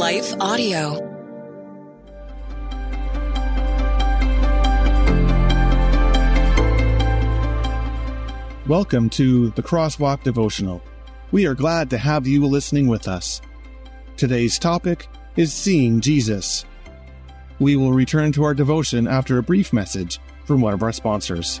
Life Audio. Welcome to the Crosswalk Devotional. We are glad to have you listening with us. Today's topic is Seeing Jesus. We will return to our devotion after a brief message from one of our sponsors.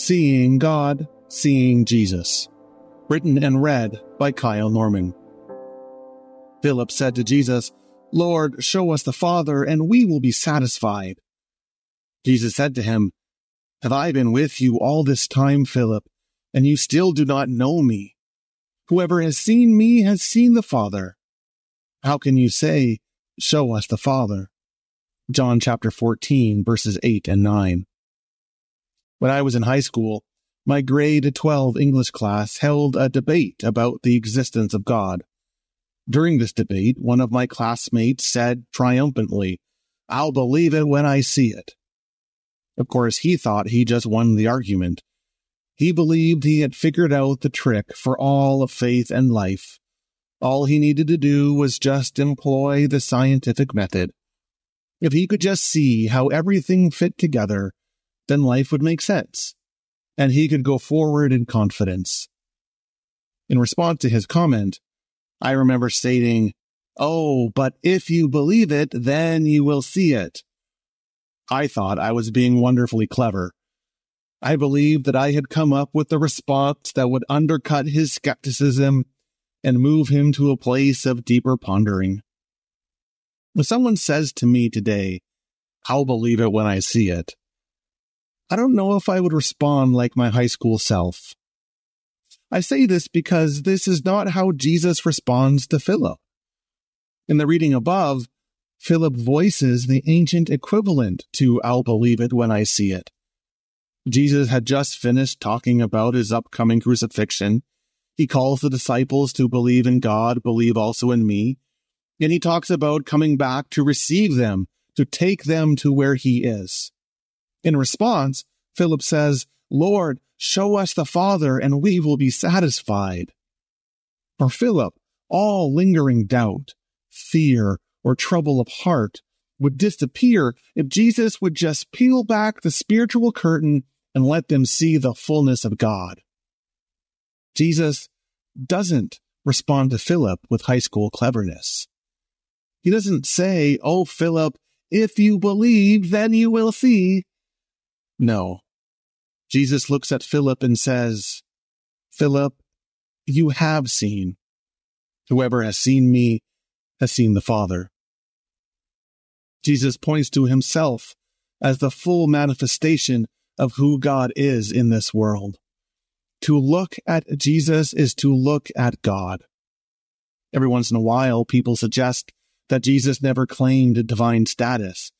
Seeing God, Seeing Jesus. Written and read by Kyle Norman. Philip said to Jesus, Lord, show us the Father, and we will be satisfied. Jesus said to him, Have I been with you all this time, Philip, and you still do not know me? Whoever has seen me has seen the Father. How can you say, Show us the Father? John chapter 14, verses 8 and 9. When I was in high school, my grade 12 English class held a debate about the existence of God. During this debate, one of my classmates said triumphantly, I'll believe it when I see it. Of course, he thought he just won the argument. He believed he had figured out the trick for all of faith and life. All he needed to do was just employ the scientific method. If he could just see how everything fit together, then life would make sense, and he could go forward in confidence. In response to his comment, I remember stating, Oh, but if you believe it, then you will see it. I thought I was being wonderfully clever. I believed that I had come up with a response that would undercut his skepticism and move him to a place of deeper pondering. If someone says to me today, I'll believe it when I see it, I don't know if I would respond like my high school self. I say this because this is not how Jesus responds to Philip. In the reading above, Philip voices the ancient equivalent to I'll believe it when I see it. Jesus had just finished talking about his upcoming crucifixion. He calls the disciples to believe in God, believe also in me. And he talks about coming back to receive them, to take them to where he is. In response, Philip says, Lord, show us the Father, and we will be satisfied. For Philip, all lingering doubt, fear, or trouble of heart would disappear if Jesus would just peel back the spiritual curtain and let them see the fullness of God. Jesus doesn't respond to Philip with high school cleverness. He doesn't say, Oh, Philip, if you believe, then you will see. No. Jesus looks at Philip and says, Philip, you have seen. Whoever has seen me has seen the Father. Jesus points to himself as the full manifestation of who God is in this world. To look at Jesus is to look at God. Every once in a while, people suggest that Jesus never claimed divine status.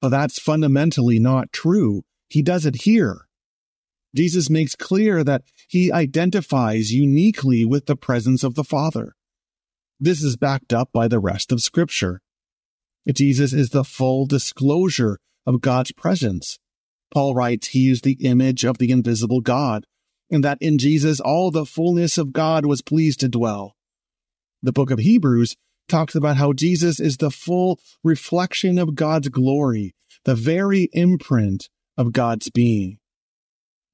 But that's fundamentally not true. He does it here. Jesus makes clear that he identifies uniquely with the presence of the Father. This is backed up by the rest of Scripture. Jesus is the full disclosure of God's presence. Paul writes he is the image of the invisible God, and that in Jesus all the fullness of God was pleased to dwell. The book of Hebrews talks about how Jesus is the full reflection of God's glory, the very imprint of God's being.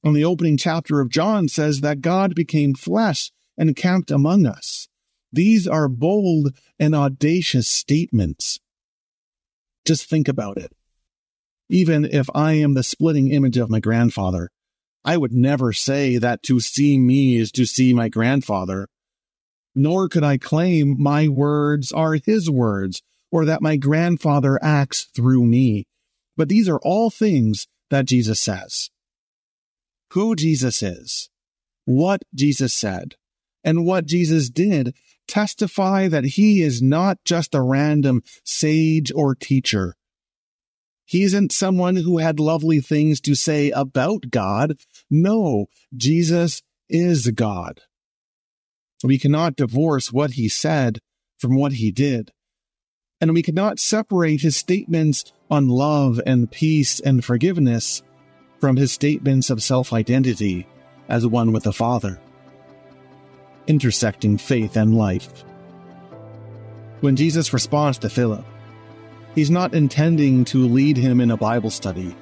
And the opening chapter of John says that God became flesh and camped among us. These are bold and audacious statements. Just think about it. Even if I am the splitting image of my grandfather, I would never say that to see me is to see my grandfather. Nor could I claim my words are his words or that my grandfather acts through me. But these are all things that Jesus says. Who Jesus is, what Jesus said, and what Jesus did testify that he is not just a random sage or teacher. He isn't someone who had lovely things to say about God. No, Jesus is God. We cannot divorce what he said from what he did. And we cannot separate his statements on love and peace and forgiveness from his statements of self identity as one with the Father intersecting faith and life. When Jesus responds to Philip, he's not intending to lead him in a Bible study,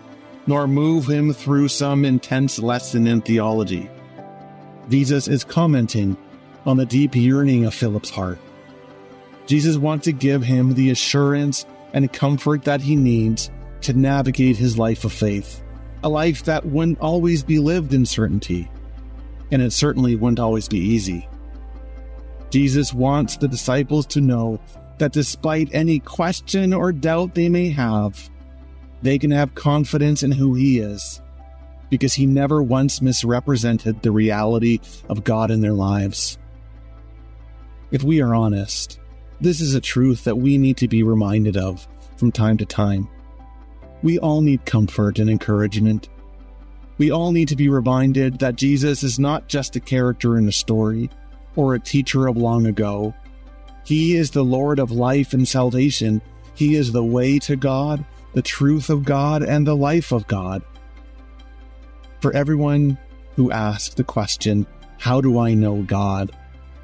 nor move him through some intense lesson in theology. Jesus is commenting on the deep yearning of Philip's heart. Jesus wants to give him the assurance and comfort that he needs to navigate his life of faith, a life that wouldn't always be lived in certainty, and it certainly wouldn't always be easy. Jesus wants the disciples to know that despite any question or doubt they may have, they can have confidence in who He is, because He never once misrepresented the reality of God in their lives. If we are honest, this is a truth that we need to be reminded of from time to time. We all need comfort and encouragement. We all need to be reminded that Jesus is not just a character in a story or a teacher of long ago. He is the Lord of life and salvation. He is the way to God, the truth of God, and the life of God. For everyone who asks the question, How do I know God?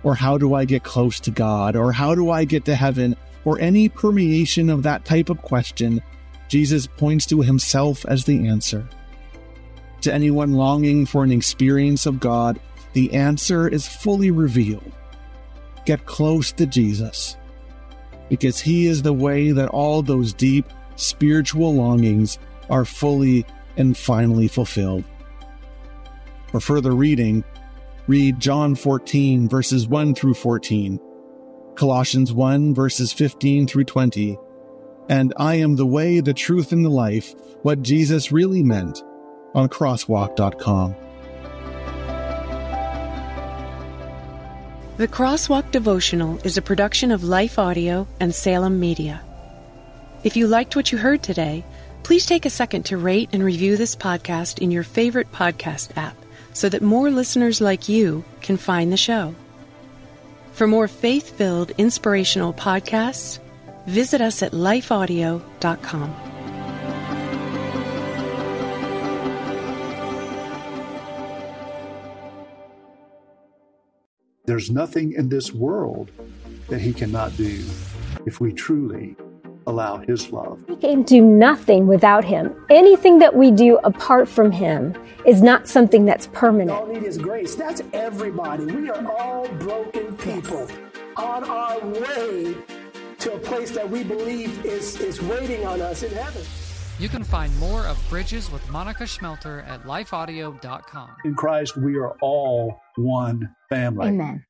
Or how do I get close to God? Or how do I get to heaven? Or any permeation of that type of question, Jesus points to himself as the answer. To anyone longing for an experience of God, the answer is fully revealed. Get close to Jesus, because He is the way that all those deep spiritual longings are fully and finally fulfilled. For further reading, read John 14, verses 1 through 14, Colossians 1, verses 15 through 20, and I am the way, the truth, and the life, what Jesus really meant on crosswalk.com. The Crosswalk Devotional is a production of Life Audio and Salem Media. If you liked what you heard today, please take a second to rate and review this podcast in your favorite podcast app so that more listeners like you can find the show. For more faith filled, inspirational podcasts, visit us at lifeaudio.com. There's nothing in this world that he cannot do if we truly allow his love. We can do nothing without him. Anything that we do apart from him is not something that's permanent. All need is grace. That's everybody. We are all broken people on our way to a place that we believe is, is waiting on us in heaven. You can find more of Bridges with Monica Schmelter at lifeaudio.com. In Christ, we are all one family. Amen.